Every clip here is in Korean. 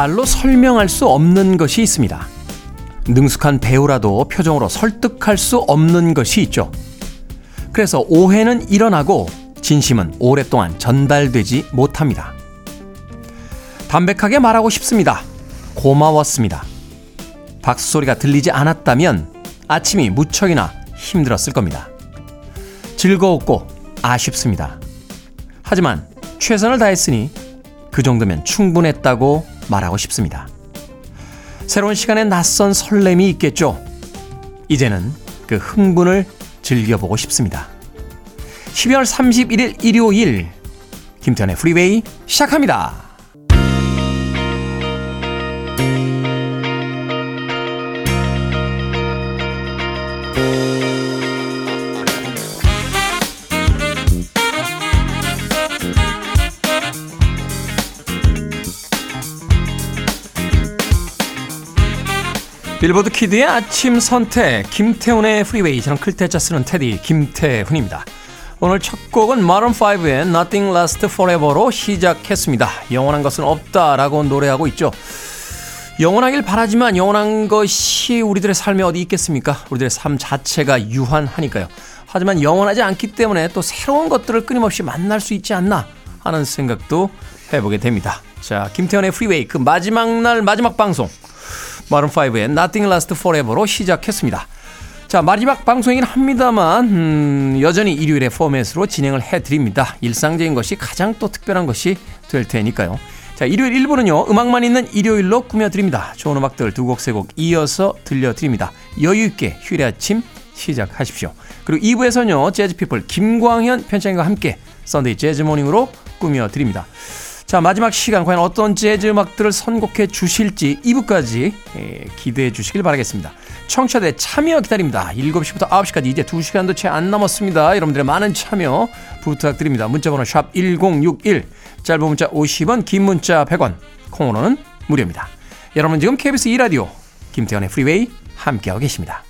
말로 설명할 수 없는 것이 있습니다. 능숙한 배우라도 표정으로 설득할 수 없는 것이 있죠. 그래서 오해는 일어나고 진심은 오랫동안 전달되지 못합니다. 담백하게 말하고 싶습니다. 고마웠습니다. 박수 소리가 들리지 않았다면 아침이 무척이나 힘들었을 겁니다. 즐거웠고 아쉽습니다. 하지만 최선을 다했으니 그 정도면 충분했다고 말하고 싶습니다. 새로운 시간에 낯선 설렘이 있겠죠. 이제는 그 흥분을 즐겨보고 싶습니다. 12월 31일 일요일 김태현의 프리웨이 시작합니다. 빌보드 키드의 아침 선택 김태훈의 프리웨이 저는 클테짜 쓰는 테디 김태훈입니다. 오늘 첫 곡은 마룬5의 Nothing Lasts Forever로 시작했습니다. 영원한 것은 없다라고 노래하고 있죠. 영원하길 바라지만 영원한 것이 우리들의 삶에 어디 있겠습니까? 우리들의 삶 자체가 유한하니까요. 하지만 영원하지 않기 때문에 또 새로운 것들을 끊임없이 만날 수 있지 않나 하는 생각도 해보게 됩니다. 자, 김태훈의 프리웨이 그 마지막 날 마지막 방송 마룬5의 Nothing Lasts Forever로 시작했습니다. 자, 마지막 방송이긴 합니다만, 음, 여전히 일요일의 포맷으로 진행을 해드립니다. 일상적인 것이 가장 또 특별한 것이 될 테니까요. 자, 일요일 1부는요, 음악만 있는 일요일로 꾸며드립니다. 좋은 음악들 두 곡, 세 곡 이어서 들려드립니다. 여유있게 휴일 아침 시작하십시오. 그리고 2부에서는요, 재즈피플 김광현 편집장과 함께 Sunday 재즈 morning으로 꾸며드립니다. 자, 마지막 시간 과연 어떤 재즈 음악들을 선곡해 주실지 2부까지 예, 기대해 주시길 바라겠습니다. 청취자들의 참여 기다립니다. 7시부터 9시까지 이제 2시간도 채 안 남았습니다. 여러분들의 많은 참여 부탁드립니다. 문자번호 샵 1061, 짧은 문자 50원, 긴 문자 100원, 콩으로는 무료입니다. 여러분 지금 KBS 2라디오 김태현의 프리웨이 함께하고 계십니다.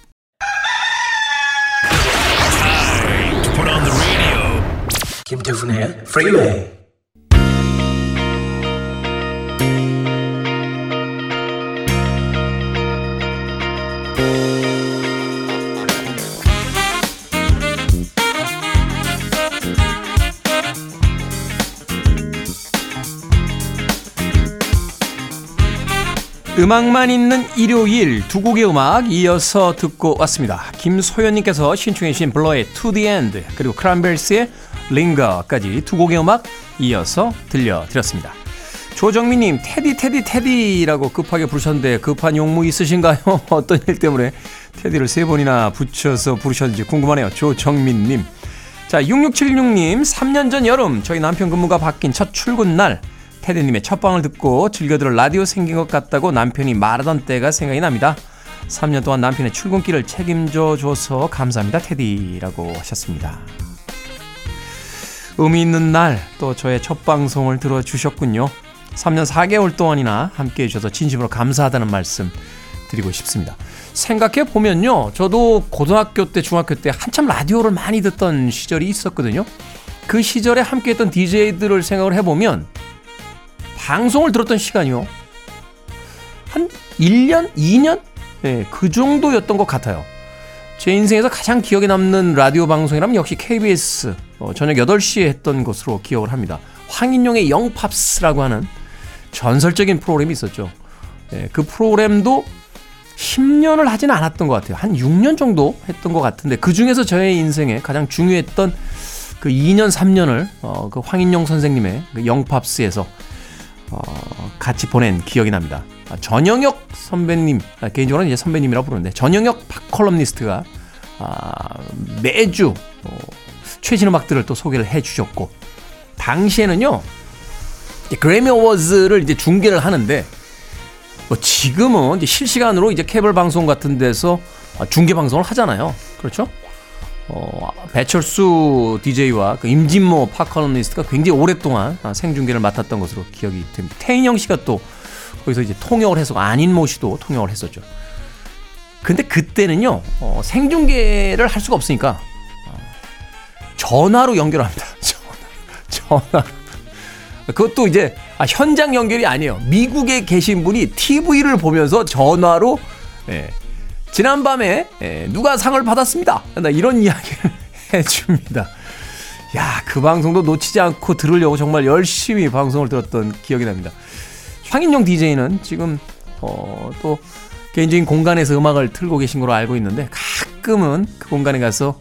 김태훈의 프리웨이 음악만 있는 일요일 두 곡의 음악 이어서 듣고 왔습니다. 김소연님께서 신청해 주신 블러의 To The End 그리고 크랜베리스의 링거까지 두 곡의 음악 이어서 들려드렸습니다. 조정민님 테디 테디 테디라고 급하게 부르셨는데 급한 용무 있으신가요? 어떤 일 때문에 테디를 세 번이나 붙여서 부르셨는지 궁금하네요. 조정민님. 자 6676님 3년 전 여름 저희 남편 근무가 바뀐 첫 출근 날 테디님의 첫 방을 듣고 즐겨 들을 라디오 생긴 것 같다고 남편이 말하던 때가 생각이 납니다. 3년 동안 남편의 출근길을 책임져 줘서 감사합니다, 테디라고 하셨습니다. 의미 있는 날 또 저의 첫 방송을 들어주셨군요. 3년 4개월 동안이나 함께 해주셔서 진심으로 감사하다는 말씀 드리고 싶습니다. 생각해 보면요. 저도 고등학교 때, 중학교 때 한참 라디오를 많이 듣던 시절이 있었거든요. 그 시절에 함께 했던 DJ들을 생각을 해보면 방송을 들었던 시간이요. 한 1년? 2년? 네, 그 정도였던 것 같아요. 제 인생에서 가장 기억에 남는 라디오 방송이라면 역시 KBS 어, 저녁 8시에 했던 것으로 기억을 합니다. 황인용의 영팝스라고 하는 전설적인 프로그램이 있었죠. 네, 그 프로그램도 10년을 하지는 않았던 것 같아요. 한 6년 정도 했던 것 같은데 그 중에서 저의 인생에 가장 중요했던 그 2년, 3년을 어, 그 황인용 선생님의 그 영팝스에서 어, 같이 보낸 기억이 납니다. 아, 전영혁 선배님, 아, 개인적으로는 이제 선배님이라고 부르는데 전영혁 팝컬럼니스트가 아, 매주 어, 최신 음악들을 또 소개를 해 주셨고 당시에는요 그래미 어워즈를 이제 중계를 하는데 뭐 지금은 이제 실시간으로 이제 케이블 방송 같은 데서 중계 방송을 하잖아요. 그렇죠? 어, 배철수 DJ와 그 임진모 팝컬럼니스트가 굉장히 오랫동안 아, 생중계를 맡았던 것으로 기억이 됩니다. 태인영 씨가 또 거기서 이제 통역을 해서 안인모 씨도 통역을 했었죠. 근데 그때는요, 어, 생중계를 할 수가 없으니까 어, 전화로 연결합니다. 전화. 전화. 그것도 이제 아, 현장 연결이 아니에요. 미국에 계신 분이 TV를 보면서 전화로 예, 지난밤에 예, 누가 상을 받았습니다. 이런 이야기를 해줍니다. 야, 그 방송도 놓치지 않고 들으려고 정말 열심히 방송을 들었던 기억이 납니다. 황인용 DJ는 지금 어, 또 개인적인 공간에서 음악을 틀고 계신 걸로 알고 있는데 가끔은 그 공간에 가서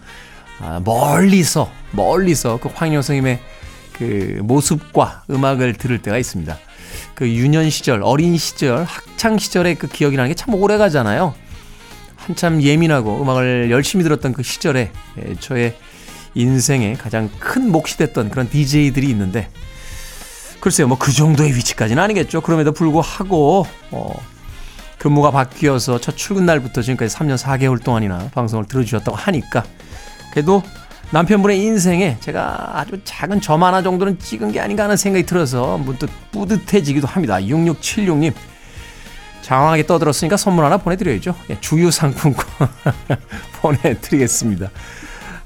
아, 멀리서 멀리서 그 황인용 선생님의 그 모습과 음악을 들을 때가 있습니다. 그 유년 시절, 어린 시절, 학창 시절의 그 기억이라는 게 참 오래 가잖아요. 한참 예민하고 음악을 열심히 들었던 그 시절에 예, 저의 인생에 가장 큰 몫이 됐던 그런 DJ들이 있는데 글쎄요, 뭐 그 정도의 위치까지는 아니겠죠. 그럼에도 불구하고 어, 근무가 바뀌어서 첫 출근 날부터 지금까지 3년 4개월 동안이나 방송을 들어주셨다고 하니까 그래도 남편분의 인생에 제가 아주 작은 점 하나 정도는 찍은 게 아닌가 하는 생각이 들어서 문득 뿌듯해지기도 합니다. 6676님. 장황하게 떠들었으니까 선물 하나 보내드려야죠. 예, 주유 상품권 보내드리겠습니다.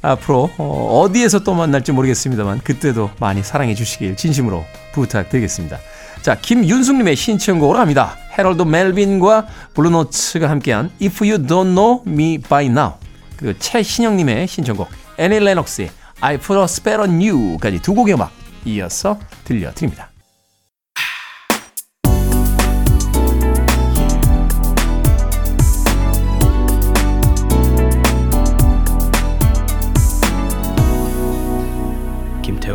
앞으로 어, 디에서 또 만날지 모르겠습니다만 그때도 많이 사랑해 주시길 진심으로 부탁드리겠습니다. 자, 김윤숙님의 신청곡으로 합니다. 해럴드 멜빈과 블루노츠가 함께한 If You Don't Know Me By Now 그리고 최신영님의 신청곡 애니 레녹스의 I Put a Spell on You까지 두 곡의 음악 이어서 들려드립니다.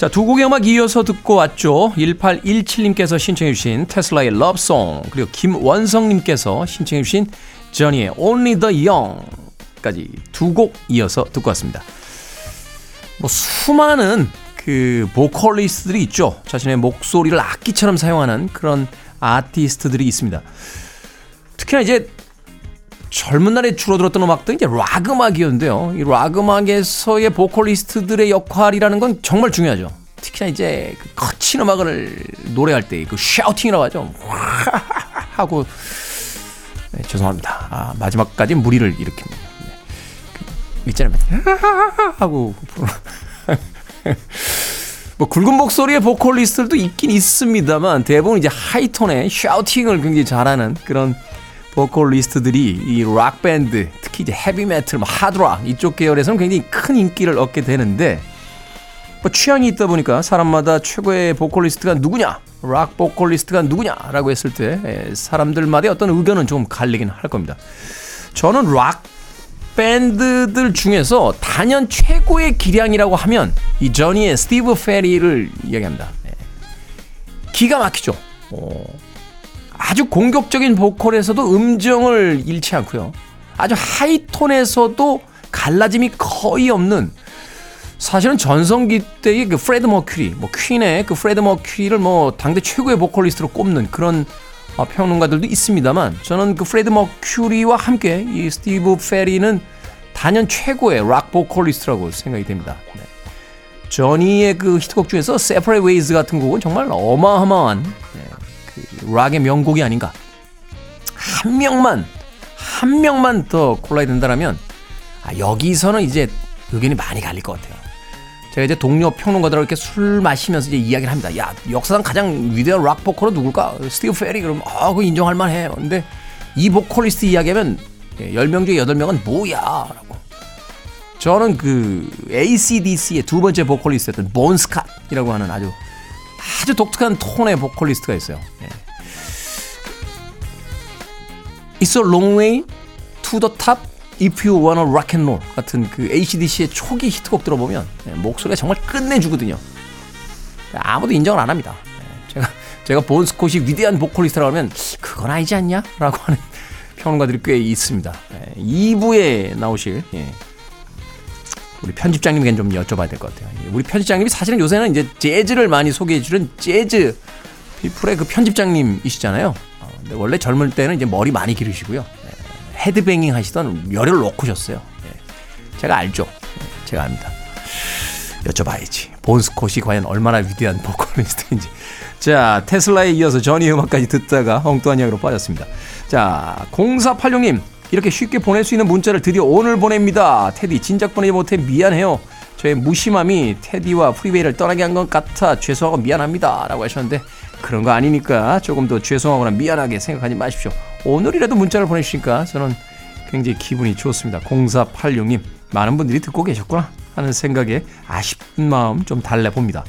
자, 두 곡의 음악 이어서 듣고 왔죠. 1817님께서 신청해 주신 테슬라의 러브송 그리고 김원성님께서 신청해 주신 저니의 Only the Young까지 두 곡 이어서 듣고 왔습니다. 뭐 수많은 그 보컬리스트들이 있죠. 자신의 목소리를 악기처럼 사용하는 그런 아티스트들이 있습니다. 특히나 이제 젊은 날에 주로 들었던 음악도 이제 락 음악이었는데요. 이락 음악에서의 보컬리스트들의 역할이라는 건 정말 중요하죠. 특히나 이제 그 거친 음악을 노래할 때 그 샤우팅이라고 하죠. 하고 네, 죄송합니다. 아, 마지막까지 무리를 일으킵니다. 네. 그, 있잖아요. 하고 뭐 굵은 목소리의 보컬리스트들도 있긴 있습니다만 대부분 이제 하이톤의 샤우팅을 굉장히 잘하는 그런 보컬리스트들이 이 락 밴드, 특히 이제 헤비 메탈, 뭐 하드락 이쪽 계열에서는 굉장히 큰 인기를 얻게 되는데 뭐 취향이 있다 보니까 사람마다 최고의 보컬리스트가 누구냐, 락 보컬리스트가 누구냐라고 했을 때 예, 사람들마다의 어떤 의견은 좀 갈리긴 할 겁니다. 저는 락 밴드들 중에서 단연 최고의 기량이라고 하면 이 저니의 스티브 페리를 이야기합니다. 예. 기가 막히죠. 어, 아주 공격적인 보컬에서도 음정을 잃지 않고요. 아주 하이톤에서도 갈라짐이 거의 없는 사실은 전성기 때의 그 프레드 머큐리, 뭐 퀸의 그 프레드 머큐리를 뭐 당대 최고의 보컬리스트로 꼽는 그런 어, 평론가들도 있습니다만 저는 그 프레드 머큐리와 함께 이 스티브 페리는 단연 최고의 락 보컬리스트라고 생각이 됩니다. 네. 저니의 그 히트곡 중에서 Separate Ways 같은 곡은 정말 어마어마한 네. 락의 명곡이 아닌가. 한 명만, 한 명만 더 골라야 된다면, 아, 여기서는 이제 의견이 많이 갈릴 것 같아요. 제가 이제 동료 평론가들하고 이렇게 술 마시면서 이제 이야기를 합니다. 야, 역사상 가장 위대한 락 보컬은 누굴까? 스티브 페리. 그러면, 아, 그 인정할 만해. 근데 이 보컬리스트 이야기하면 10명 중에 8명은 뭐야? 라고. 저는 그 ACDC의 두 번째 보컬리스트였던 본스캇이라고 하는 아주 아주 독특한 톤의 보컬리스트가 있어요. 예. It's a long way to the top if you wanna rock and roll 같은 그 ACDC의 초기 히트곡 들어보면 예, 목소리가 정말 끝내주거든요. 아무도 인정을 안 합니다. 예, 제가 제가 본 스콧이 위대한 보컬리스트라고 하면 그건 아니지 않냐? 라고 하는 평론가들이 꽤 있습니다. 2부에 나오실 우리 편집장님에겐 좀 여쭤봐야 될 것 같아요. 우리 편집장님이 사실은 요새는 이제 재즈를 많이 소개해 주는 재즈 피플의 그 편집장님이시잖아요. 어, 근데 원래 젊을 때는 이제 머리 많이 기르시고요. 네, 헤드뱅잉 하시던 열혈 로코셨어요. 네, 제가 알죠. 네, 제가 압니다. 여쭤봐야지. 본스콧이 과연 얼마나 위대한 보컬리스트인지. 자, 테슬라에 이어서 전이 음악까지 듣다가 엉뚱한 이야기로 빠졌습니다. 자, 0486님. 이렇게 쉽게 보낼 수 있는 문자를 드디어 오늘 보냅니다. 테디, 진작 보내지 못해 미안해요. 저의 무심함이 테디와 프리웨이를 떠나게 한 것 같아 죄송하고 미안합니다. 라고 하셨는데 그런 거 아니니까 조금 더 죄송하거나 미안하게 생각하지 마십시오. 오늘이라도 문자를 보내주시니까 저는 굉장히 기분이 좋습니다. 0486님, 많은 분들이 듣고 계셨구나 하는 생각에 아쉽은 마음 좀 달래봅니다.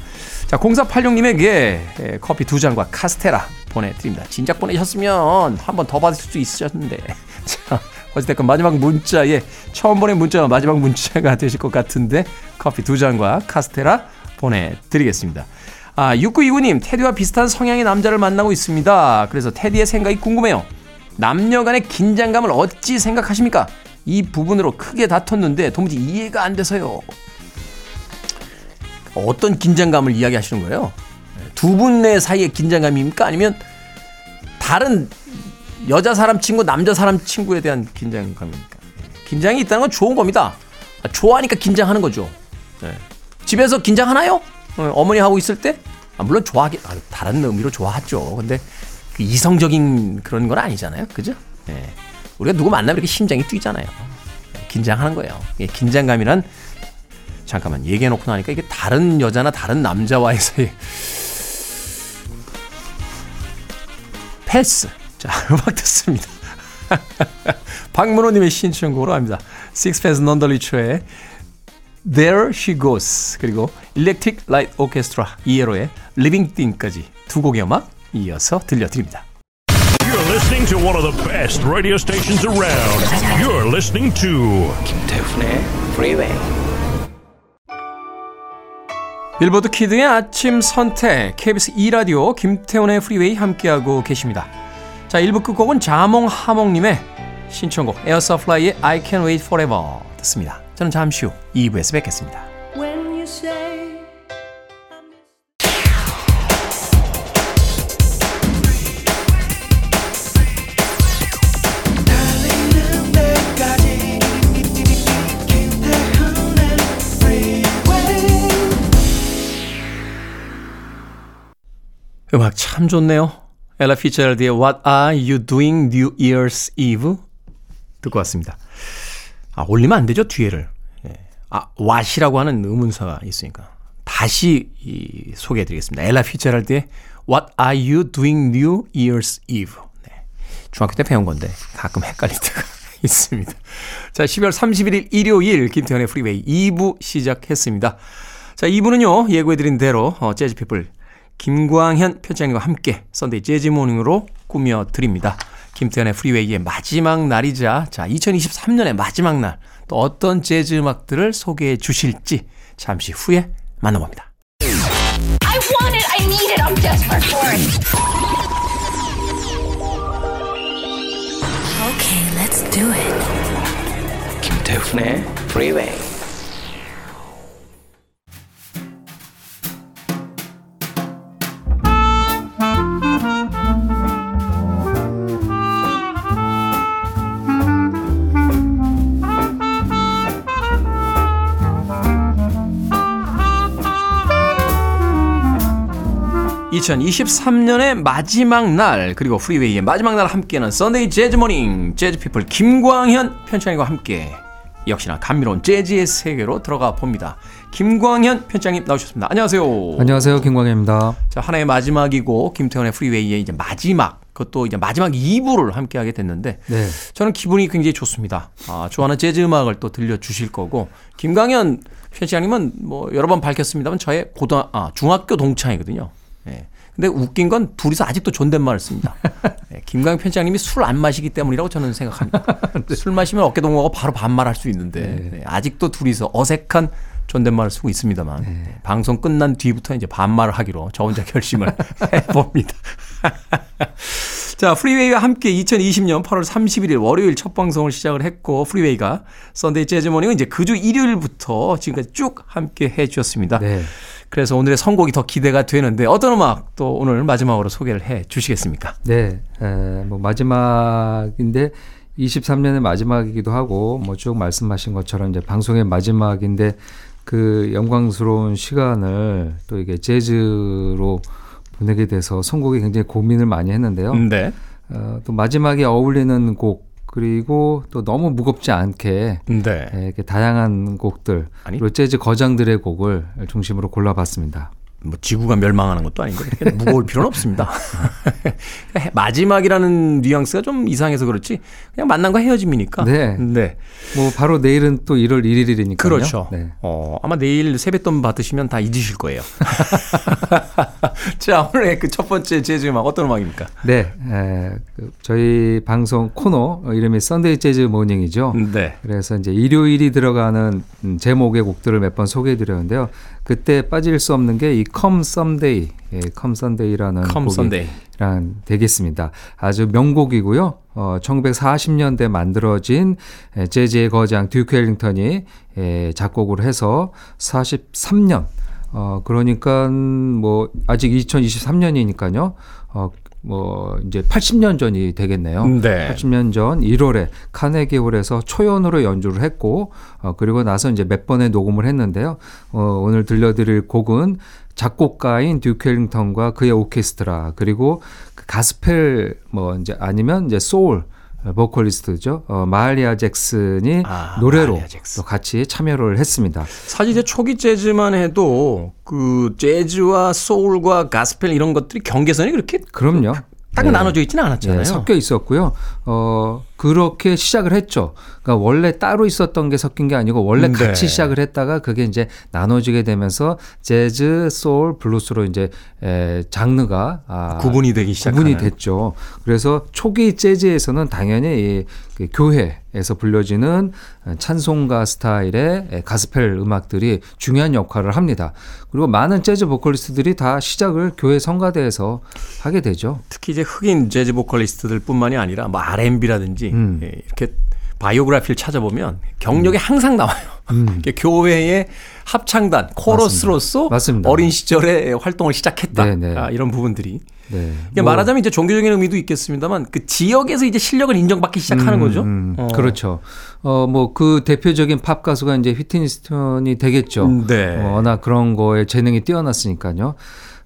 자, 0486님에게 커피 두 잔과 카스테라 보내드립니다. 진작 보내셨으면 한 번 더 받을 수 있으셨는데. 자, 어찌됐건 마지막 문자에 처음 보낸 문자가 마지막 문자가 되실 것 같은데 커피 두 잔과 카스테라 보내드리겠습니다. 아, 6929님, 테디와 비슷한 성향의 남자를 만나고 있습니다. 그래서 테디의 생각이 궁금해요. 남녀 간의 긴장감을 어찌 생각하십니까? 이 부분으로 크게 다퉜는데 도무지 이해가 안 돼서요. 어떤 긴장감을 이야기하시는 거예요? 두분내 사이의 긴장감입니까? 아니면 다른 여자 사람 친구, 남자 사람 친구에 대한 긴장감입니까? 긴장이 있다는 건 좋은 겁니다. 아, 좋아하니까 긴장하는 거죠. 네. 집에서 긴장하나요? 어, 어머니 하고 있을 때? 아, 물론 좋아하기, 아, 다른 의미로 좋아하죠. 근데 그 이성적인 그런 건 아니잖아요. 그죠? 네. 우리가 누구 만나면 이렇게 심장이 뛰잖아요. 네, 긴장하는 거예요. 긴장감이란 잠깐만 얘기해놓고 나니까 이게 다른 여자나 다른 남자와의서의 패스. 자, 음악 듣습니다. 박문호님의 신청곡으로 합니다. Sixpence Non the Richer의 There She Goes 그리고 Electric Light Orchestra 이에로의 Living Thing까지 두 곡의 음악 이어서 들려드립니다. You're listening to one of the best radio stations around. You're listening to 김태훈의 Freeway. 빌보드 kid의 아침 선택 KBS 2 라디오 김태훈의 Freeway 함께하고 계십니다. 자 1부 끝곡은 자몽하몽님의 신청곡 에어서플라이의 I Can Wait Forever 듣습니다. 저는 잠시 후 2부에서 뵙겠습니다. 음악 참 좋네요. 엘라 피츠제럴드의 What Are You Doing New Year's Eve 듣고 왔습니다. 아 올리면 안 되죠 뒤에를. 예. 아 what이라고 하는 의문사가 있으니까 다시 이, 소개해드리겠습니다. 엘라 피츠제럴드의 What Are You Doing New Year's Eve. 네. 중학교 때 배운 건데 가끔 헷갈릴 때가 있습니다. 자 12월 31일 일요일 김태훈의 Freeway 2부 시작했습니다. 자 2부는요 예고해드린 대로 어, 재즈피플 김광현 편집장님과 함께 Sunday Jazz Morning으로 꾸며드립니다. 김태훈의 Freeway의 마지막 날이자 자 2023년의 마지막 날 또 어떤 재즈 음악들을 소개해 주실지 잠시 후에 만나봅니다. I want it. I need it. I'm desperate for it. Okay, let's do it. 김태훈의 Freeway. 이 2023년의 마지막 날 그리고 Freeway의 마지막 날 함께하는 Sunday Jazz Morning 재즈 피플 김광현 편집장님과 함께 역시나 감미로운 재즈의 세계로 들어가 봅니다. 김광현 편집장님 나오셨습니다. 안녕하세요. 안녕하세요, 김광현입니다. 자, 한 해의 마지막이고 김태현의 프리웨이의 이제 마지막 그것도 이제 마지막 2부를 함께 하게 됐는데 네. 저는 기분이 굉장히 좋습니다. 아, 좋아하는 재즈 음악을 또 들려 주실 거고 김광현 편집장님은 뭐 여러 번 밝혔습니다만 저의 고등 아, 중학교 동창이거든요. 예. 근데 웃긴 건 둘이서 아직도 존댓말을 씁니다. 예, 김광현 편집장님이 술 안 마시기 때문이라고 저는 생각합니다. 술 마시면 어깨 동무하고 바로 반말할 수 있는데 네, 아직도 둘이서 어색한 존댓말을 쓰고 있습니다만 네, 방송 끝난 뒤부터 이제 반말을 하기로 저 혼자 결심을 해봅니다. 자, Freeway와 함께 2020년 8월 31일 월요일 첫 방송을 시작을 했고 Freeway가 Sunday Jazz Morning은 이제 그 주 일요일부터 지금까지 쭉 함께 해 주셨습니다. 네. 그래서 오늘의 선곡이 더 기대가 되는데 어떤 음악 또 오늘 마지막으로 소개를 해 주시겠습니까? 네, 에, 뭐 마지막인데 23년의 마지막이기도 하고 뭐 쭉 말씀하신 것처럼 이제 방송의 마지막인데 그 영광스러운 시간을 또 이게 재즈로 보내게 돼서 선곡에 굉장히 고민을 많이 했는데요. 네. 어, 또 마지막에 어울리는 곡 그리고 또 너무 무겁지 않게 네. 예, 이렇게 다양한 곡들 아니. 그리고 재즈 거장들의 곡을 중심으로 골라봤습니다. 뭐 지구가 멸망하는 것도 아니고 이렇게 무거울 필요는 없습니다. 마지막이라는 뉘앙스가 좀 이상해서 그렇지 그냥 만남과 헤어짐이니까. 네. 네. 뭐 바로 내일은 또 1월 1일이니까요. 그렇죠. 네. 어, 아마 내일 세뱃돈 받으시면 다 잊으실 거예요. 자, 오늘의 그 첫 번째 재즈 음악 어떤 음악입니까? 네, 에, 그 저희 방송 코너 어, 이름이 Sunday Jazz Morning이죠. 네. 그래서 이제 일요일이 들어가는 음, 제목의 곡들을 몇 번 소개해 드렸는데요. 그때 빠질 수 없는 게 이 Come Someday, 예, Come Sunday라는 Come 곡이 Sunday. 란 되겠습니다. 아주 명곡이고요. 어, 1940년대 만들어진 에, 재즈의 거장 듀크 앨링턴이 에, 작곡을 해서 43년 어, 그러니까 뭐 아직 2023년이니까요. 어, 뭐 이제 80년 전이 되겠네요. 네. 80년 전 1월에 카네기홀에서 초연으로 연주를 했고 어, 그리고 나서 이제 몇 번의 녹음을 했는데요. 어, 오늘 들려드릴 곡은 작곡가인 듀크 엘링턴과 그의 오케스트라 그리고 그 가스펠 뭐 이제 아니면 이제 소울 보컬리스트죠. 어, 마할리아 잭슨이 아, 노래로 마할리아 잭슨. 또 같이 참여를 했습니다. 사실 이제 초기 재즈만 해도 그 재즈와 소울과 가스펠 이런 것들이 경계선이 그렇게 그럼요. 딱 네. 나눠져 있지는 않았잖아요. 네, 섞여 있었고요. 어, 그렇게 시작을 했죠. 그러니까 원래 따로 있었던 게 섞인 게 아니고 원래 음, 네. 같이 시작을 했다가 그게 이제 나눠지게 되면서 재즈, 소울, 블루스로 이제 에, 장르가 아, 구분이 되기 시작하는. 구분이 됐죠. 그래서 초기 재즈에서는 당연히 이, 그 교회에서 불려지는 찬송가 스타일의 가스펠 음악들이 중요한 역할을 합니다. 그리고 많은 재즈 보컬리스트들이 다 시작을 교회 성가대에서 하게 되죠. 특히 이제 흑인 재즈 보컬리스트들뿐만이 아니라 뭐 R&B라든지 음. 예, 이렇게 바이오그래피를 찾아보면 경력이 항상 나와요. 이렇게 교회의 합창단 코러스로서 음. 맞습니다. 어린 시절에 활동을 시작했다. 네네. 아, 이런 부분들이 네. 이게 말하자면 이제 종교적인 의미도 있겠습니다만 그 지역에서 이제 실력을 인정받기 시작하는 거죠. 음, 어. 그렇죠. 어, 뭐 그 대표적인 팝 가수가 이제 휘트니 스턴이 되겠죠. 음, 네. 어, 워낙 그런 거에 재능이 뛰어났으니까요.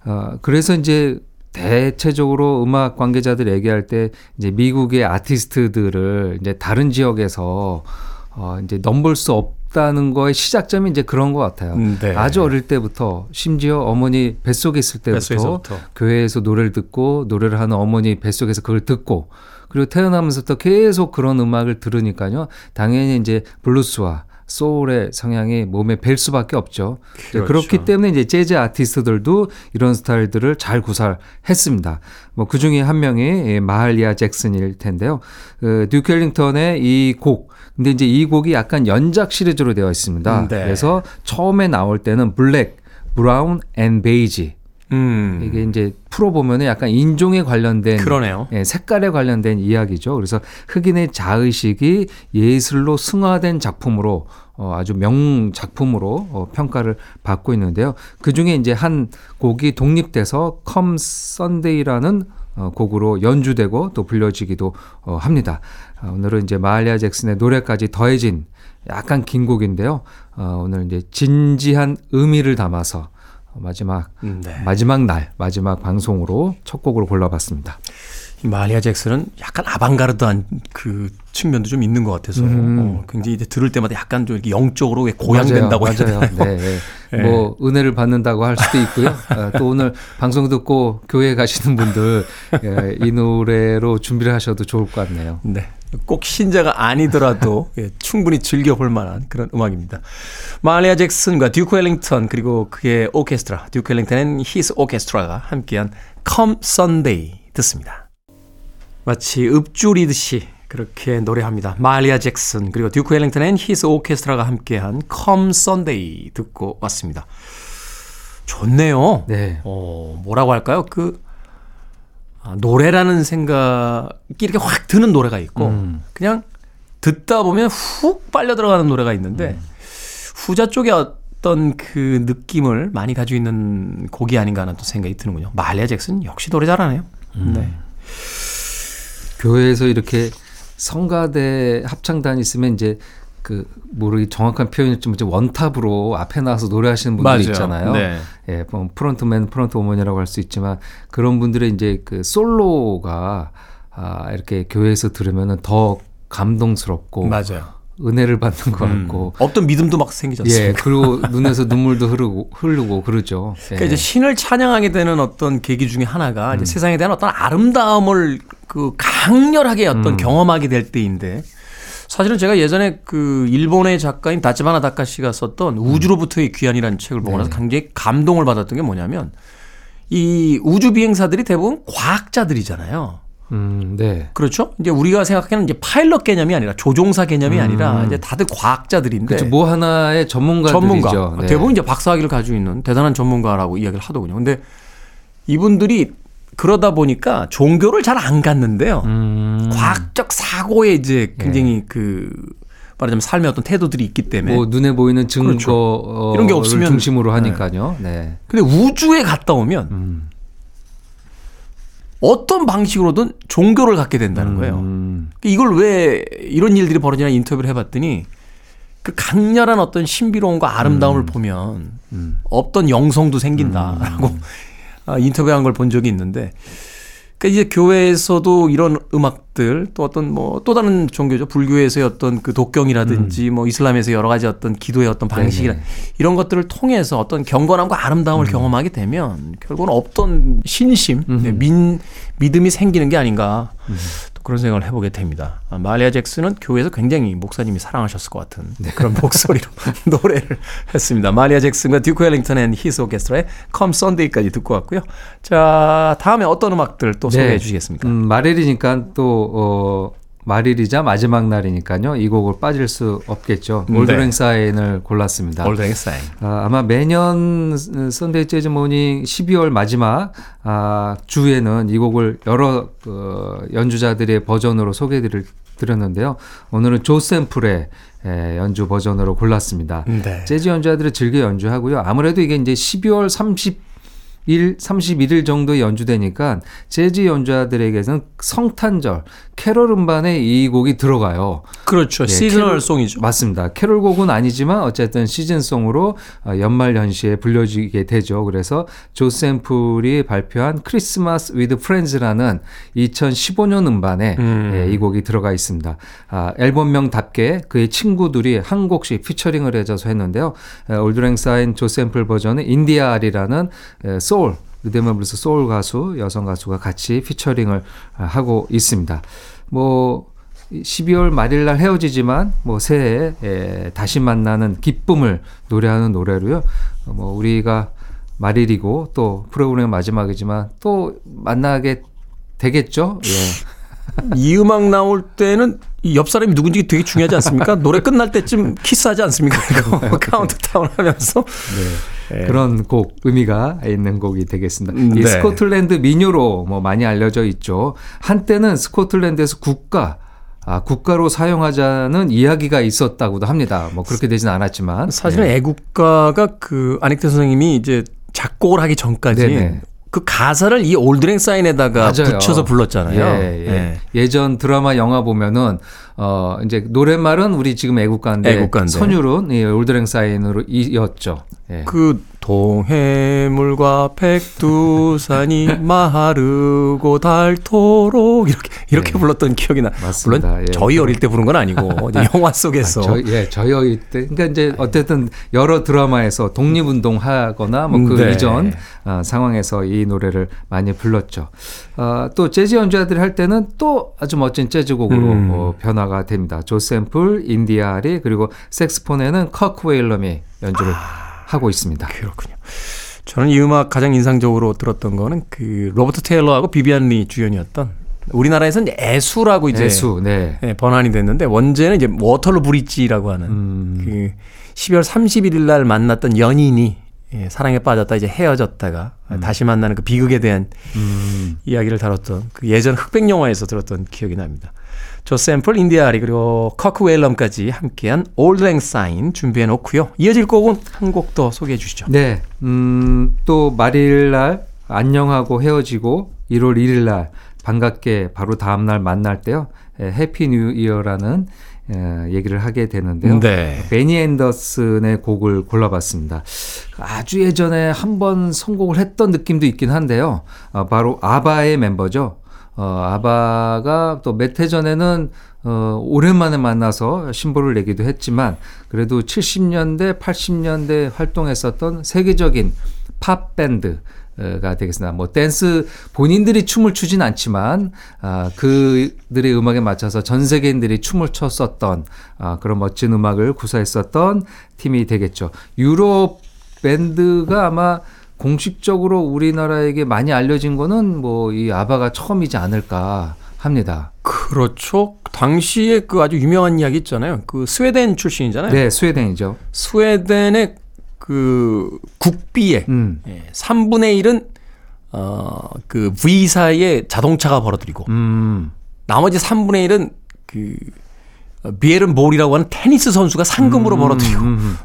어, 그래서 이제 대체적으로 음악 관계자들 얘기할 때 이제 미국의 아티스트들을 이제 다른 지역에서 어, 이제 넘볼 수 없다는 거의 시작점이 이제 그런 것 같아요. 음, 네. 아주 어릴 때부터 심지어 어머니 뱃속에 있을 때부터 뱃속에서부터. 교회에서 노래를 듣고 노래를 하는 어머니 뱃속에서 그걸 듣고 그리고 태어나면서부터 계속 그런 음악을 들으니까요. 당연히 이제 블루스와 소울의 성향이 몸에 뵐 수밖에 없죠. 그렇죠. 그렇기 때문에 이제 재즈 아티스트들도 이런 스타일들을 잘 구사했습니다. 뭐 그 중에 한 명이 마할리아 잭슨일 텐데요. 그 듀크 엘링턴의 이 곡. 근데 이제 이 곡이 약간 연작 시리즈로 되어 있습니다. 네. 그래서 처음에 나올 때는 Black, Brown and Beige 음. 이게 이제 풀어보면 약간 인종에 관련된 그러네요. 예, 색깔에 관련된 이야기죠. 그래서 흑인의 자의식이 예술로 승화된 작품으로 어, 아주 명 작품으로 어, 평가를 받고 있는데요. 그 중에 이제 한 곡이 독립돼서 Come Sunday라는 어, 곡으로 연주되고 또 불려지기도 어, 합니다. 어, 오늘은 이제 마할리아 잭슨의 노래까지 더해진 약간 긴 곡인데요. 어, 오늘 이제 진지한 의미를 담아서 마지막 음, 네. 마지막 날 마지막 방송으로 첫 곡으로 골라봤습니다. 이 마할리아 잭슨은 약간 아방가르드한 그 측면도 좀 있는 것 같아서 음. 어, 굉장히 이제 들을 때마다 약간 좀 이렇게 영적으로 왜 고양된다고 맞아요. 되나요? 네, 네. 네. 뭐 은혜를 받는다고 할 수도 있고요. 어, 또 오늘 방송 듣고 교회 가시는 분들 예, 이 노래로 준비를 하셔도 좋을 것 같네요. 네. 꼭 신자가 아니더라도 예, 충분히 즐겨볼 만한 그런 음악입니다. 마할리아 잭슨과 듀크 엘링턴 그리고 그의 오케스트라 듀크 엘링턴 and His Orchestra가 함께한 Come Sunday 듣습니다. 마치 읊조리듯이 그렇게 노래합니다. 마할리아 잭슨 그리고 듀크 엘링턴 and His Orchestra가 함께한 Come Sunday 듣고 왔습니다. 좋네요. 네. 어, 뭐라고 할까요? 그 아, 노래라는 생각이 이렇게 확 드는 노래가 있고 음. 그냥 듣다 보면 훅 빨려 들어가는 노래가 있는데 후자 쪽에 어떤 그 느낌을 많이 가지고 있는 곡이 아닌가 하는 또 생각이 드는군요. 마할리아 잭슨 역시 노래 잘하네요. 네. 교회에서 이렇게 성가대 합창단 있으면 이제 그 뭐 이게 정확한 표현일지 모르지 one top으로 앞에 나와서 노래하시는 분들 맞아요. 있잖아요. 네. 예, 뭐 front man, front woman이라고 할 수 있지만 그런 분들의 이제 그 솔로가 아, 이렇게 교회에서 들으면은 더 감동스럽고 맞아요. 은혜를 받는 것 같고 없던 믿음도 막 생기지 예, 않습니까? 그리고 눈에서 눈물도 흐르고 흐르고 그러죠. 예. 그러니까 이제 신을 찬양하게 되는 어떤 계기 중에 하나가 이제 세상에 대한 어떤 아름다움을 그 강렬하게 어떤 경험하게 될 때인데 사실은 제가 예전에 그 일본의 작가인 다치바나 다카시가 썼던 우주로부터의 귀환이라는 책을 보고 나서 굉장히 감동을 받았던 게 뭐냐면 이 우주 비행사들이 대부분 과학자들이잖아요. 음, 네. 그렇죠? 이제 우리가 생각하는 이제 파일럿 개념이 아니라 조종사 개념이 아니라 이제 다들 과학자들인데 그렇죠. 뭐 하나의 전문가들이죠. 전문가. 네. 대부분 이제 박사학위를 가지고 있는 대단한 전문가라고 이야기를 하더군요. 근데 이분들이 그러다 보니까 종교를 잘안 갖는데요. 음. 과학적 사고에 이제 굉장히 그 말하자면 삶의 어떤 태도들이 있기 때문에. 뭐 눈에 보이는 증거 그렇죠. 어, 이런 게 없으면- 중심으로 하니까요. 네. 근데 우주에 갔다 오면 음. 어떤 방식으로든 종교를 갖게 된다는 거예요. 음. 이걸 왜 이런 일들이 벌어지나 인터뷰를 해봤더니 그 강렬한 어떤 신비로움과 아름다움을 음. 보면 없던 영성도 생긴다라고 아, 인터뷰한 걸 본 적이 있는데 그러니까 이제 교회에서도 이런 음악들 또 어떤 뭐 또 다른 종교죠. 불교에서의 어떤 그 독경이라든지 뭐 이슬람에서 여러 가지 어떤 기도의 어떤 방식이나 음. 네네. 이런 것들을 통해서 어떤 경건함과 아름다움을 경험하게 되면 결국은 없던 신심, 네, 민, 믿음이 생기는 게 아닌가. 또 그런 생각을 해보게 됩니다. 아, 마리아 잭슨은 교회에서 굉장히 목사님이 사랑하셨을 것 같은 그런 목소리로 노래를 했습니다. 마할리아 잭슨과 듀크 엘링턴 and His Orchestra의 Come Sunday까지 듣고 왔고요. 자 다음에 어떤 음악들 또 네. 소개해 주시겠습니까? 음, 말일이니까 또 어, 말일이자 마지막 날이니까요. 이 곡을 빠질 수 없겠죠. 네. Auld Lang Syne을 골랐습니다. Auld Lang Syne. 아, 아마 매년 Sunday Jazz Morning 12월 마지막 아, 주에는 이 곡을 여러 어, 연주자들의 버전으로 소개해 드렸는데요. 오늘은 조 샘플의 에, 연주 버전으로 골랐습니다. 네. 재즈 연주자들이 즐겨 연주하고요. 아무래도 이게 이제 12월 30 일 31일 정도 연주되니까 재즈 연주자들에게는 성탄절 캐롤 음반에 이 곡이 들어가요. 그렇죠. 예, seasonal 캐롤- song이죠. 맞습니다. 캐롤 곡은 아니지만 어쨌든 season song으로 어, 연말 연시에 불려지게 되죠. 그래서 조 샘플이 발표한 Christmas with Friends라는 2015년 음반에 음. 예, 이 곡이 들어가 있습니다. 아, 앨범명답게 그의 친구들이 한 곡씩 featuring을 해줘서 했는데요. 에, Auld Lang Syne 조 샘플 버전은 인디아리라는 에, 소울 리듬 앤 블루스 소울 가수 여성 가수가 같이 featuring을 아, 하고 있습니다. 뭐 12월 말일 날 헤어지지만 뭐 새해에 에, 다시 만나는 기쁨을 노래하는 노래로요. 어, 뭐 우리가 말일이고 또 프로그램 마지막이지만 또 만나게 되겠죠. 예. 이 음악 나올 때는 이 옆 사람이 누군지 되게 중요하지 않습니까? 노래 끝날 때쯤 키스하지 않습니까? 이거 카운트다운 하면서. 그런 곡 의미가 있는 곡이 되겠습니다. 음, 이 네. 스코틀랜드 민요로 뭐 많이 알려져 있죠. 한때는 스코틀랜드에서 국가 아, 국가로 사용하자는 이야기가 있었다고도 합니다. 뭐 그렇게 되진 않았지만 사실은 네. 애국가가 그 안익태 선생님이 이제 작곡을 하기 전까지 네네. 그 가사를 이 Auld Lang Syne에다가 맞아요. 붙여서 불렀잖아요. 예, 예. 예 전 드라마 영화 보면은 어 이제 노랫말은 우리 지금 애국가인데, 애국가인데. 선율은 이 Auld Lang Syne으로 이었죠. 예. 그 동해물과 백두산이 마르고 닳도록 이렇게 이렇게 불렀던 기억이 나. 맞습니다. 물론 예. 저희 어릴 때 부른 건 아니고 영화 속에서 저, 예, 저희 어릴 때. 그러니까 이제 어쨌든 여러 드라마에서 독립운동 하거나 뭐 그 네. 이전 어, 상황에서 이 노래를 많이 불렀죠. 어, 또 재즈 연주자들이 할 때는 또 아주 멋진 재즈곡으로 음. 어, 변화가 됩니다. 조 샘플, 인디아리 그리고 색스폰에는 커크 웨일럼이 연주를 하고 있습니다. 그렇군요. 저는 이 음악 가장 인상적으로 들었던 거는 그 로버트 테일러하고 비비안 리 주연이었던 우리나라에서는 애수라고 이제 애수, 네. 예, 번안이 됐는데 원제는 이제 Waterloo Bridge라고 하는 음. 그 12월 31일 날 만났던 연인이 예, 사랑에 빠졌다 이제 헤어졌다가 다시 만나는 그 비극에 대한 음. 이야기를 다뤘던 그 예전 흑백 영화에서 들었던 기억이 납니다. 조 샘플 인디아리 그리고 커크 웨일럼까지 함께한 Auld Lang Syne 준비해 놓고요. 이어질 곡은 한 곡 더 소개해 주시죠. 네, 음, 또 말일 날 안녕하고 헤어지고 1월 1일 날 반갑게 바로 다음 날 만날 때요. 에, Happy New Year라는 에, 얘기를 하게 되는데요. 네. 베니 앤더슨의 곡을 골라봤습니다. 아주 예전에 한번 선곡을 했던 느낌도 있긴 한데요. 어, 바로 아바의 멤버죠. 어, 아바가 또 몇 해 전에는 어, 오랜만에 만나서 신보를 내기도 했지만 그래도 70년대, 80년대 활동했었던 세계적인 팝 밴드 가 되겠습니다. 뭐 댄스 본인들이 춤을 추진 않지만 아 그들의 음악에 맞춰서 전 세계인들이 춤을 췄었던 아 그런 멋진 음악을 구사했었던 팀이 되겠죠. 유럽 밴드가 아마 공식적으로 우리나라에게 많이 알려진 거는 뭐 이 아바가 처음이지 않을까 합니다. 그렇죠. 당시에 그 아주 유명한 이야기 있잖아요. 그 스웨덴 출신이잖아요. 네, 스웨덴이죠. 스웨덴의 그 국비의 음. 예, 3분의 1은 어, 그 V사의 자동차가 벌어들이고 음. 나머지 3분의 1은 그 어, 비에른 보리라고 하는 테니스 선수가 상금으로 벌어들이고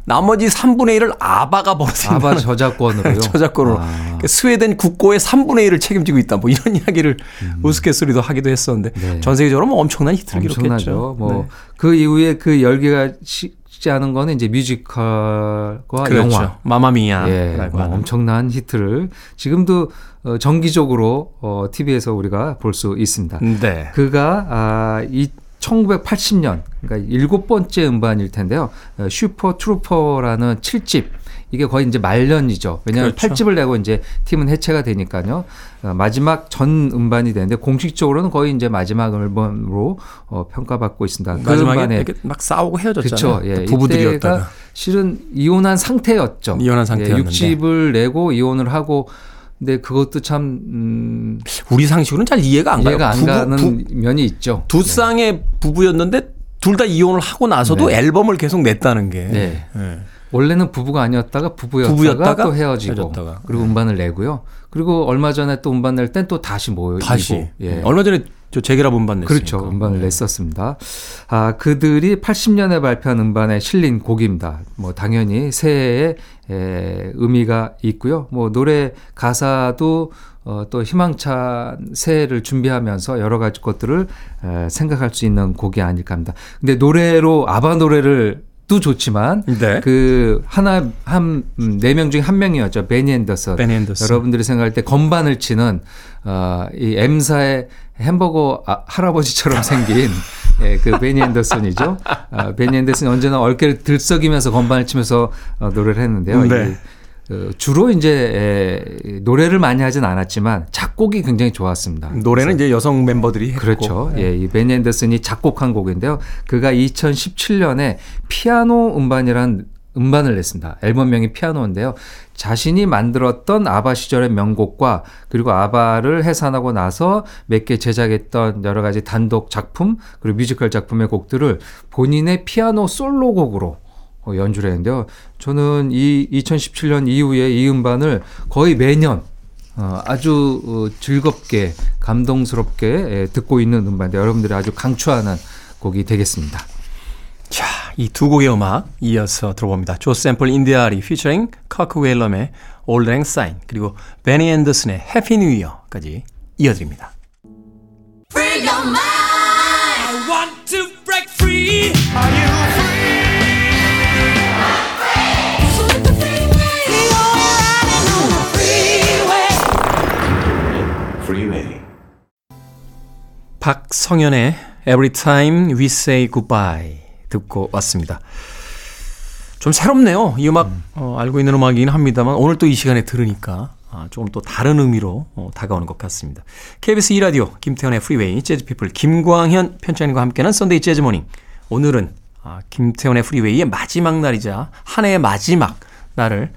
나머지 3분의 1을 아바가 벌어들인다. 아바 저작권으로요. 저작권으로 아. 그러니까 스웨덴 국고의 3분의 1을 책임지고 있다. 뭐 이런 이야기를 우스갯소리도 하기도 했었는데 네. 전 세계적으로 뭐 엄청난 히트를 기록했죠. 엄청나죠. 뭐 네. 그 이후에 그 열기가 식지 않은 거는 이제 뮤지컬과 그렇죠. 영화. 맘마미아라고 예, 뭐. 엄청난 히트를 지금도 어, 정기적으로 어, TV에서 우리가 볼 수 있습니다. 네. 그가 아, 이 1980년 그러니까 일곱 번째 음반일 텐데요. 어, Super Trouper라는 7집 이게 거의 이제 말년이죠. 왜냐하면 그렇죠. 8집을 내고 이제 팀은 해체가 되니까요. 어, 마지막 전 음반이 되는데 공식적으로는 거의 이제 마지막 앨범으로 어, 평가받고 있습니다. 그 마지막에 막 싸우고 헤어졌잖아요. 그렇죠. 예, 부부들이었다가. 이때가 실은 이혼한 상태였죠. 이혼한 상태였는데. 예, 6집을 내고 이혼을 하고 근데 그것도 참 음, 우리 상식으로는 잘 이해가 안 가요. 이해가 안 부부- 가는 부- 면이 있죠. 두 쌍의 부부였는데 둘 다 이혼을 하고 나서도 네. 앨범을 계속 냈다는 게. 네. 예. 원래는 부부가 아니었다가 부부였다가, 부부였다가 또 헤어지고 헤어졌다가. 그리고 음반을 내고요. 그리고 얼마 전에 또 음반 낼 땐 또 다시 모이고 다시. 예. 얼마 전에 저 재결합 음반 냈으니까. 그렇죠. 음반을 네. 냈었습니다. 아, 그들이 80년에 발표한 음반에 실린 곡입니다. 뭐 당연히 새해에 에, 의미가 있고요. 뭐 노래 가사도 어, 또 희망찬 새해를 준비하면서 여러 가지 것들을 에, 생각할 수 있는 곡이 아닐까 합니다. 근데 노래로 아바 노래를 도 좋지만 네. 그 하나 한네 명 중에 한 명이었죠 베니 앤더슨. 베니 앤더슨. 여러분들이 생각할 때 건반을 치는 어이 M사의 햄버거 아, 할아버지처럼 생긴 예, 그 베니 앤더슨이죠. 아, 베니 앤더슨이 언제나 어깨를 들썩이면서 건반을 치면서 어, 노래를 했는데요. 네. 이, 어, 주로 이제 에, 노래를 많이 하진 않았지만 작곡이 굉장히 좋았습니다. 노래는 이제 여성 멤버들이 했고. 그렇죠. 예, 이 베니 앤더슨이 작곡한 곡인데요. 그가 2017년에 피아노 음반이란 음반을 냈습니다. 앨범명이 피아노인데요. 자신이 만들었던 아바 시절의 명곡과 그리고 아바를 해산하고 나서 몇 개 제작했던 여러 가지 단독 작품 그리고 뮤지컬 작품의 곡들을 본인의 피아노 솔로곡으로 어, 연주를 했는데요. 저는 이 2017년 이후에 이 음반을 거의 매년 어, 아주 어, 즐겁게 감동스럽게 예, 듣고 있는 음반인데 여러분들이 아주 강추하는 곡이 되겠습니다. 자, 이 두 곡의 음악 이어서 들어봅니다. 조 샘플 인디아리 피처링 커크 웨일럼의 Auld Lang Syne 그리고 베니 앤더슨의 Happy New Year까지 이어드립니다. Free your mind. 박성현의 Every Time We Say Goodbye 듣고 왔습니다. 좀 새롭네요. 이 음악 어, 알고 있는 음악이긴 합니다만 오늘 또 이 시간에 들으니까 아, 조금 또 다른 의미로 어, 다가오는 것 같습니다. KBS 2라디오 김태현의 프리웨이 재즈피플 김광현 편집장님과 함께하는 Sunday Jazz Morning 오늘은 아, 김태현의 프리웨이의 마지막 날이자 한 해의 마지막 날을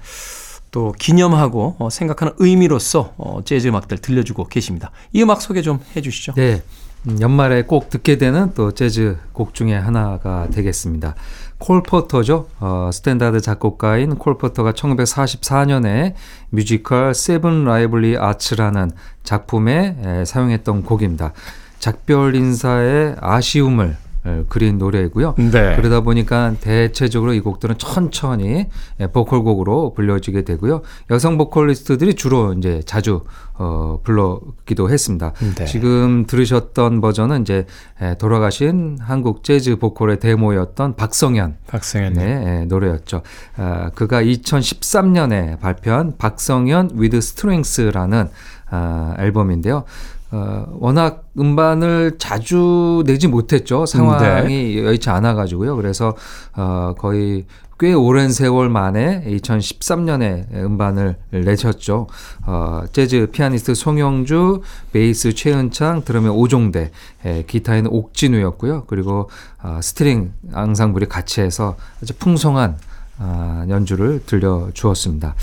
또 기념하고 어, 생각하는 의미로서 어, 재즈 음악들 들려주고 계십니다. 이 음악 소개 좀 해주시죠. 네. 음, 연말에 꼭 듣게 되는 또 재즈 곡 중에 하나가 되겠습니다. 콜 포터죠. 어, 스탠다드 작곡가인 콜 포터가 1944년에 뮤지컬 Seven Lively Arts라는 작품에 에, 사용했던 곡입니다. 작별 인사의 아쉬움을 예, 그린 노래이고요. 네. 그러다 보니까 대체적으로 이 곡들은 천천히 예, 보컬곡으로 불려지게 되고요. 여성 보컬리스트들이 주로 이제 자주 어 부르기도 했습니다. 네. 지금 들으셨던 버전은 이제 예, 돌아가신 한국 재즈 보컬의 대모였던 박성연 박성연. 네, 예, 노래였죠. 아, 그가 2013년에 발표한 박성현 with Strings라는 아, 앨범인데요. 어, 워낙 음반을 자주 내지 못했죠. 상황이 여의치 않아가지고요. 그래서 어, 거의 꽤 오랜 세월 만에 2013년에 음반을 내셨죠. 어, 재즈 피아니스트 송영주, 베이스 최은창, 드럼의 오종대, 예, 기타에는 옥진우였고요. 그리고 어, 스트링 앙상블이 같이 해서 아주 풍성한 아, 연주를 들려주었습니다.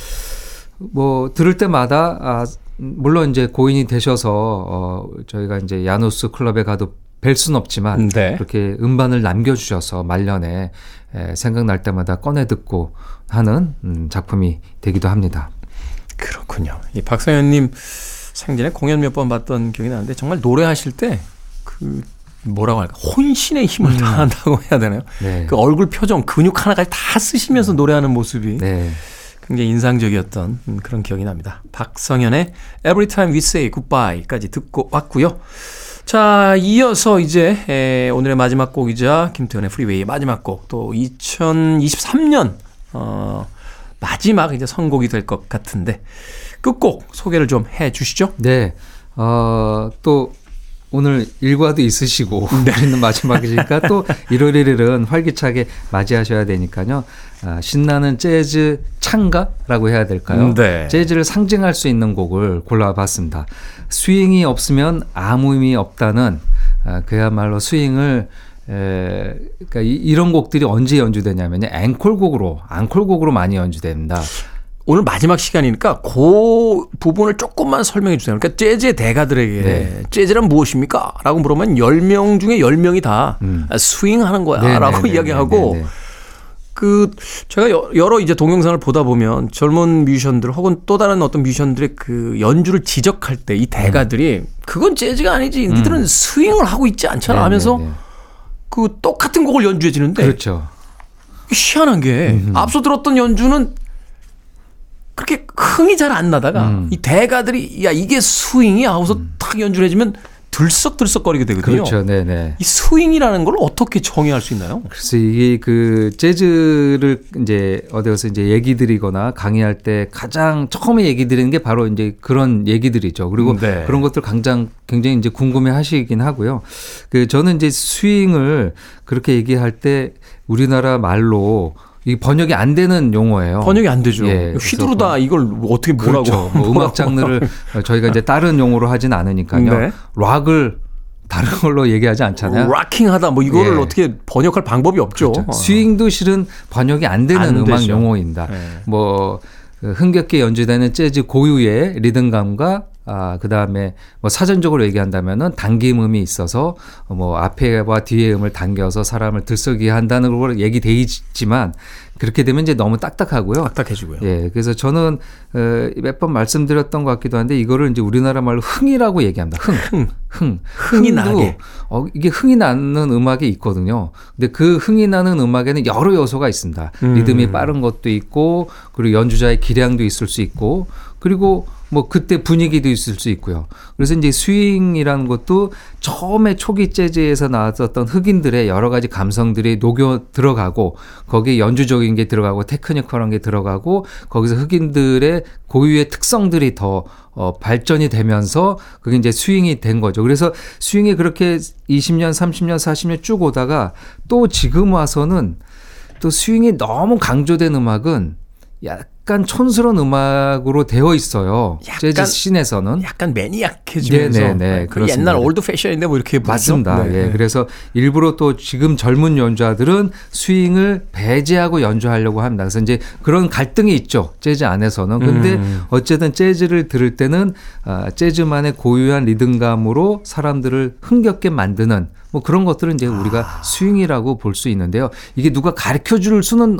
뭐 들을 때마다 아 물론 이제 고인이 되셔서 어 저희가 이제 야누스 클럽에 가도 뵐 순 없지만 네. 그렇게 음반을 남겨주셔서 말년에 에, 생각날 때마다 꺼내 듣고 하는 음, 작품이 되기도 합니다. 그렇군요. 이 박성연님 생전에 공연 몇 번 봤던 기억이 나는데 정말 노래하실 때 그 뭐라고 할까 혼신의 힘을 다한다고 해야 되나요? 네. 그 얼굴 표정 근육 하나까지 다 쓰시면서 노래하는 모습이 네. 굉장히 인상적이었던 음, 그런 기억이 납니다. 박성현의 Every Time We Say Goodbye까지 듣고 왔고요. 자, 이어서 이제 에, 오늘의 마지막 곡이자 김태현의 프리웨이의 마지막 곡, 또 2023년 어, 마지막 이제 선곡이 될 것 같은데 끝곡 소개를 좀 해주시죠. 네. 어, 또 오늘 일과도 있으시고 우리는 마지막이니까 또 1월 1일은 활기차게 맞이하셔야 되니까요. 아, 신나는 재즈 창가라고 해야 될까요? 네. 재즈를 상징할 수 있는 곡을 골라봤습니다. 스윙이 없으면 아무 의미 없다는 아, 그야말로 스윙을 에, 그러니까 이, 이런 곡들이 언제 연주되냐면요. 앵콜곡으로, 앵콜곡으로 많이 연주됩니다. 오늘 마지막 시간이니까 그 부분을 조금만 설명해 주세요. 그러니까 재즈의 대가들에게 네. 재즈란 무엇입니까? 라고 물으면 10명 중에 10명이 다 스윙하는 거야. 네, 라고 네, 네, 이야기하고 네, 네. 그 제가 여- 여러 이제 동영상을 보다 보면 젊은 뮤지션들 혹은 또 다른 어떤 뮤지션들의 그 연주를 지적할 때 이 대가들이 그건 재즈가 아니지. 니들은 스윙을 하고 있지 않잖아 네, 하면서. 그 똑같은 곡을 연주해 주는데 그렇죠. 희한한 게 앞서 들었던 연주는 그렇게 흥이 잘 안 나다가 음. 이 대가들이 야 이게 스윙이야 하고서 탁 연주를 해주면 들썩들썩거리게 되거든요. 그렇죠. 네, 네. 이 스윙이라는 걸 어떻게 정의할 수 있나요? 그래서 이게 그 재즈를 이제 어디 가서 이제 얘기 드리거나 강의할 때 가장 처음에 얘기 드리는 게 바로 이제 그런 얘기들이죠. 그리고 네. 그런 것들 강장 굉장히 이제 궁금해 하시긴 하고요. 그 저는 이제 스윙을 그렇게 얘기할 때 우리나라 말로 이 번역이 안 되는 용어예요. 번역이 안 되죠. 예, 휘두르다 그래서 이걸 어떻게 뭐라고? 그렇죠. 뭐 음악 장르를 저희가 이제 다른 용어로 하진 않으니까요. 네. 락을 다른 걸로 얘기하지 않잖아요. 락킹하다 뭐 이거를 예. 어떻게 번역할 방법이 없죠. 그렇죠. 어. 스윙도 실은 번역이 안 되는 안 음악 되죠. 용어입니다. 네. 뭐그 흥겹게 연주되는 재즈 고유의 리듬감과 아, 그 다음에 뭐 사전적으로 얘기한다면은 당김음이 있어서 뭐 앞에와 뒤의 음을 당겨서 사람을 들썩이게 한다는 걸 얘기돼 있지만 그렇게 되면 이제 너무 딱딱하고요. 딱딱해지고요. 예, 그래서 저는 어, 몇번 말씀드렸던 것 같기도 한데 이거를 이제 우리나라 말로 흥이라고 얘기합니다. 흥, 흥, 흥, 흥이 나게. 어, 이게 흥이 나는 음악이 있거든요. 근데 그 흥이 나는 음악에는 여러 요소가 있습니다. 음. 리듬이 빠른 것도 있고, 그리고 연주자의 기량도 있을 수 있고, 그리고 뭐 그때 분위기도 있을 수 있고요. 그래서 이제 스윙이라는 것도 처음에 초기 재즈에서 나왔었던 흑인들의 여러 가지 감성들이 녹여 들어가고 거기에 연주적인 게 들어가고 테크니컬한 게 들어가고 거기서 흑인들의 고유의 특성들이 더 어, 발전이 되면서 그게 이제 스윙이 된 거죠. 그래서 스윙이 그렇게 20년, 30년, 40년 쭉 오다가 또 지금 와서는 또 스윙이 너무 강조된 음악은 약간 촌스러운 음악으로 되어 있어요. 약간 재즈 scene에서는. 약간 maniac해지면서 네, 네, 네, 그 그렇습니다. 옛날 old fashion인데 뭐 이렇게 부르죠? 맞습니다. 네, 예. 네. 그래서 일부러 또 지금 젊은 연주자들은 스윙을 배제하고 연주하려고 합니다. 그래서 이제 그런 갈등이 있죠. 재즈 안에서는. 근데 음. 어쨌든 재즈를 들을 때는 아, 재즈만의 고유한 리듬감으로 사람들을 흥겹게 만드는 뭐 그런 것들은 이제 우리가 아. 스윙이라고 볼 수 있는데요. 이게 누가 가르쳐 줄 수는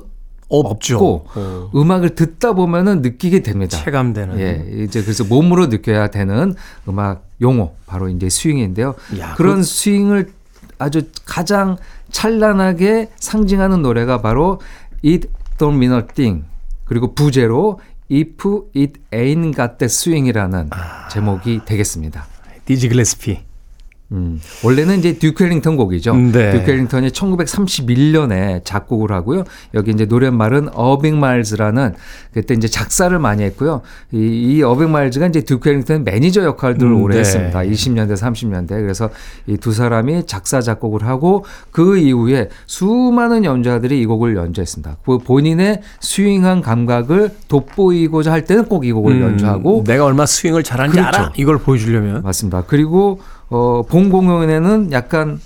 없죠. 없고 어. 음악을 듣다 보면은 느끼게 됩니다. 체감되는. 예, 이제 그래서 몸으로 느껴야 되는 음악 용어 바로 이제 스윙인데요. 야, 그런 그- 스윙을 아주 가장 찬란하게 상징하는 노래가 바로 It Don't Mean a Thing 그리고 부제로 If It Ain't Got That Swing이라는 아. 제목이 되겠습니다. 디지 글래스피. 음, 원래는 이제 듀크 엘링턴 곡이죠. 네. 듀크 엘링턴이 1931년에 작곡을 하고요. 여기 이제 노랫말은 어빙 밀스라는 그때 이제 작사를 많이 했고요. 이, 이 어빙 밀스가 이제 듀크 엘링턴 매니저 역할들을 음, 오래 네. 했습니다. 20년대, 30년대. 그래서 이 두 사람이 작사 작곡을 하고 그 이후에 수많은 연주자들이 이 곡을 연주했습니다. 그 본인의 스윙한 감각을 돋보이고자 할 때는 꼭 이 곡을 음, 연주하고 내가 얼마 스윙을 잘하는지 그렇죠. 알아. 이걸 보여주려면. 맞습니다. 그리고 어, 본 공연에는 약간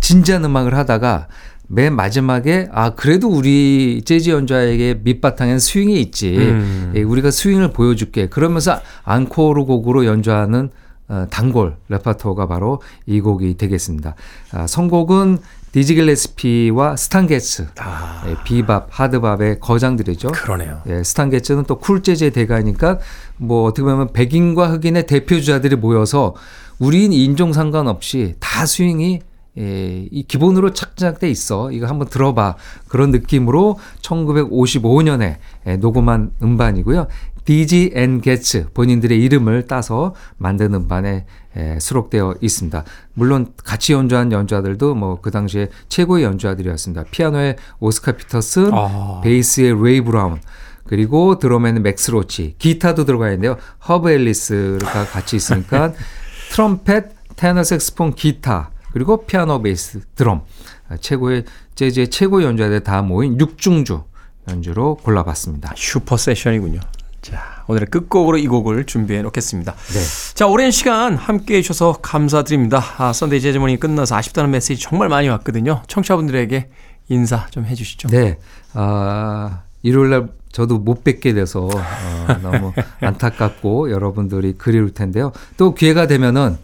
진지한 음악을 하다가 맨 마지막에 아 그래도 우리 재즈 연주자에게 밑바탕에는 스윙이 있지. 음. 예, 우리가 스윙을 보여줄게. 그러면서 앙코르 곡으로 연주하는 어, 단골 레퍼토리가 바로 이 곡이 되겠습니다. 아, 선곡은 디지 길레스피와 스탄 게츠, 아, 예, 비밥, hard bop의 거장들이죠. 그러네요. 예, 스탄 게츠는 또 쿨 재즈의 대가니까 뭐 어떻게 보면 백인과 흑인의 대표주자들이 모여서 우린 인종 상관없이 다 스윙이 예, 이 기본으로 착장돼 있어. 이거 한번 들어봐. 그런 느낌으로 1955년에 예, 녹음한 음반이고요. Diz and Getz 본인들의 이름을 따서 만든 음반에 예, 수록되어 있습니다. 물론 같이 연주한 연주자들도 뭐 그 당시에 최고의 연주자들이었습니다. 피아노의 오스카 피터슨, 아. 베이스의 레이 브라운, 그리고 드럼에는 맥스 로치, 기타도 들어가 있는데요. 허브 엘리스가 같이 있으니까 트럼펫, 테너 색스폰, 기타, 그리고 피아노, 베이스, 드럼. 아, 최고의 재즈의 최고 연주자들 다 모인 육중주 연주로 골라봤습니다. super session이군요. 자, 오늘의 끝곡으로 이 곡을 준비해 놓겠습니다. 네. 자, 오랜 시간 함께 해주셔서 감사드립니다. 아, Sunday Jazz Morning 끝나서 아쉽다는 메시지 정말 많이 왔거든요. 청취자분들에게 인사 좀 해주시죠. 네. 아, 일요일 날 저도 못 뵙게 돼서 어, 너무 안타깝고 여러분들이 그리울 텐데요. 또 기회가 되면은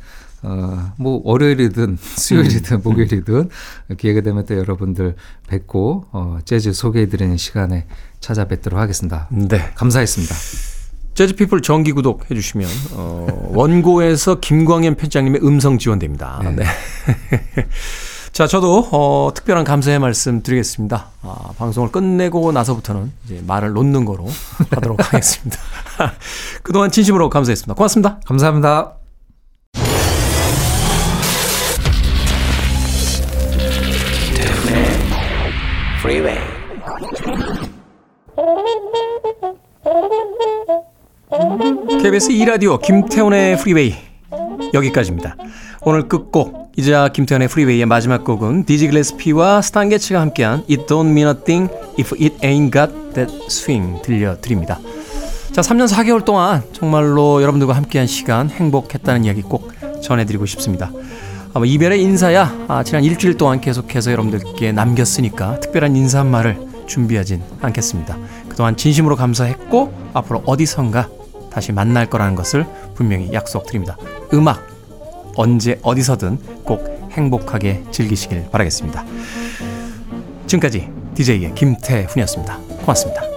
어, 뭐 월요일이든 수요일이든 목요일이든 기회가 되면 또 여러분들 뵙고 어, 재즈 소개해 드리는 시간에 찾아뵙도록 하겠습니다. 네. 감사했습니다. 재즈피플 정기 구독 해주시면 어, 원고에서 김광현 편장님의 음성 지원됩니다. 네. 자, 저도 어, 특별한 감사의 말씀 드리겠습니다. 아, 방송을 끝내고 나서부터는 이제 말을 놓는 거로 하도록 하겠습니다. 그동안 진심으로 감사했습니다. 고맙습니다. 감사합니다. KBS 2라디오 김태훈의 프리웨이 여기까지입니다. 오늘 끝곡 이자 김태훈의 프리웨이의 마지막 곡은 디지 글래스피와 스탄 게츠가 함께한 It Don't Mean a Thing If It Ain't Got That Swing 들려드립니다. 자, 3년 4개월 동안 정말로 여러분들과 함께한 시간 행복했다는 이야기 꼭 전해드리고 싶습니다. 아마 이별의 인사야 아, 지난 일주일 동안 계속해서 여러분들께 남겼으니까 특별한 인사 한 말을 준비하진 않겠습니다. 그동안 진심으로 감사했고 앞으로 어디선가 다시 만날 거라는 것을 분명히 약속드립니다. 음악 언제 어디서든 꼭 행복하게 즐기시길 바라겠습니다. 지금까지 DJ의 김태훈이었습니다. 고맙습니다.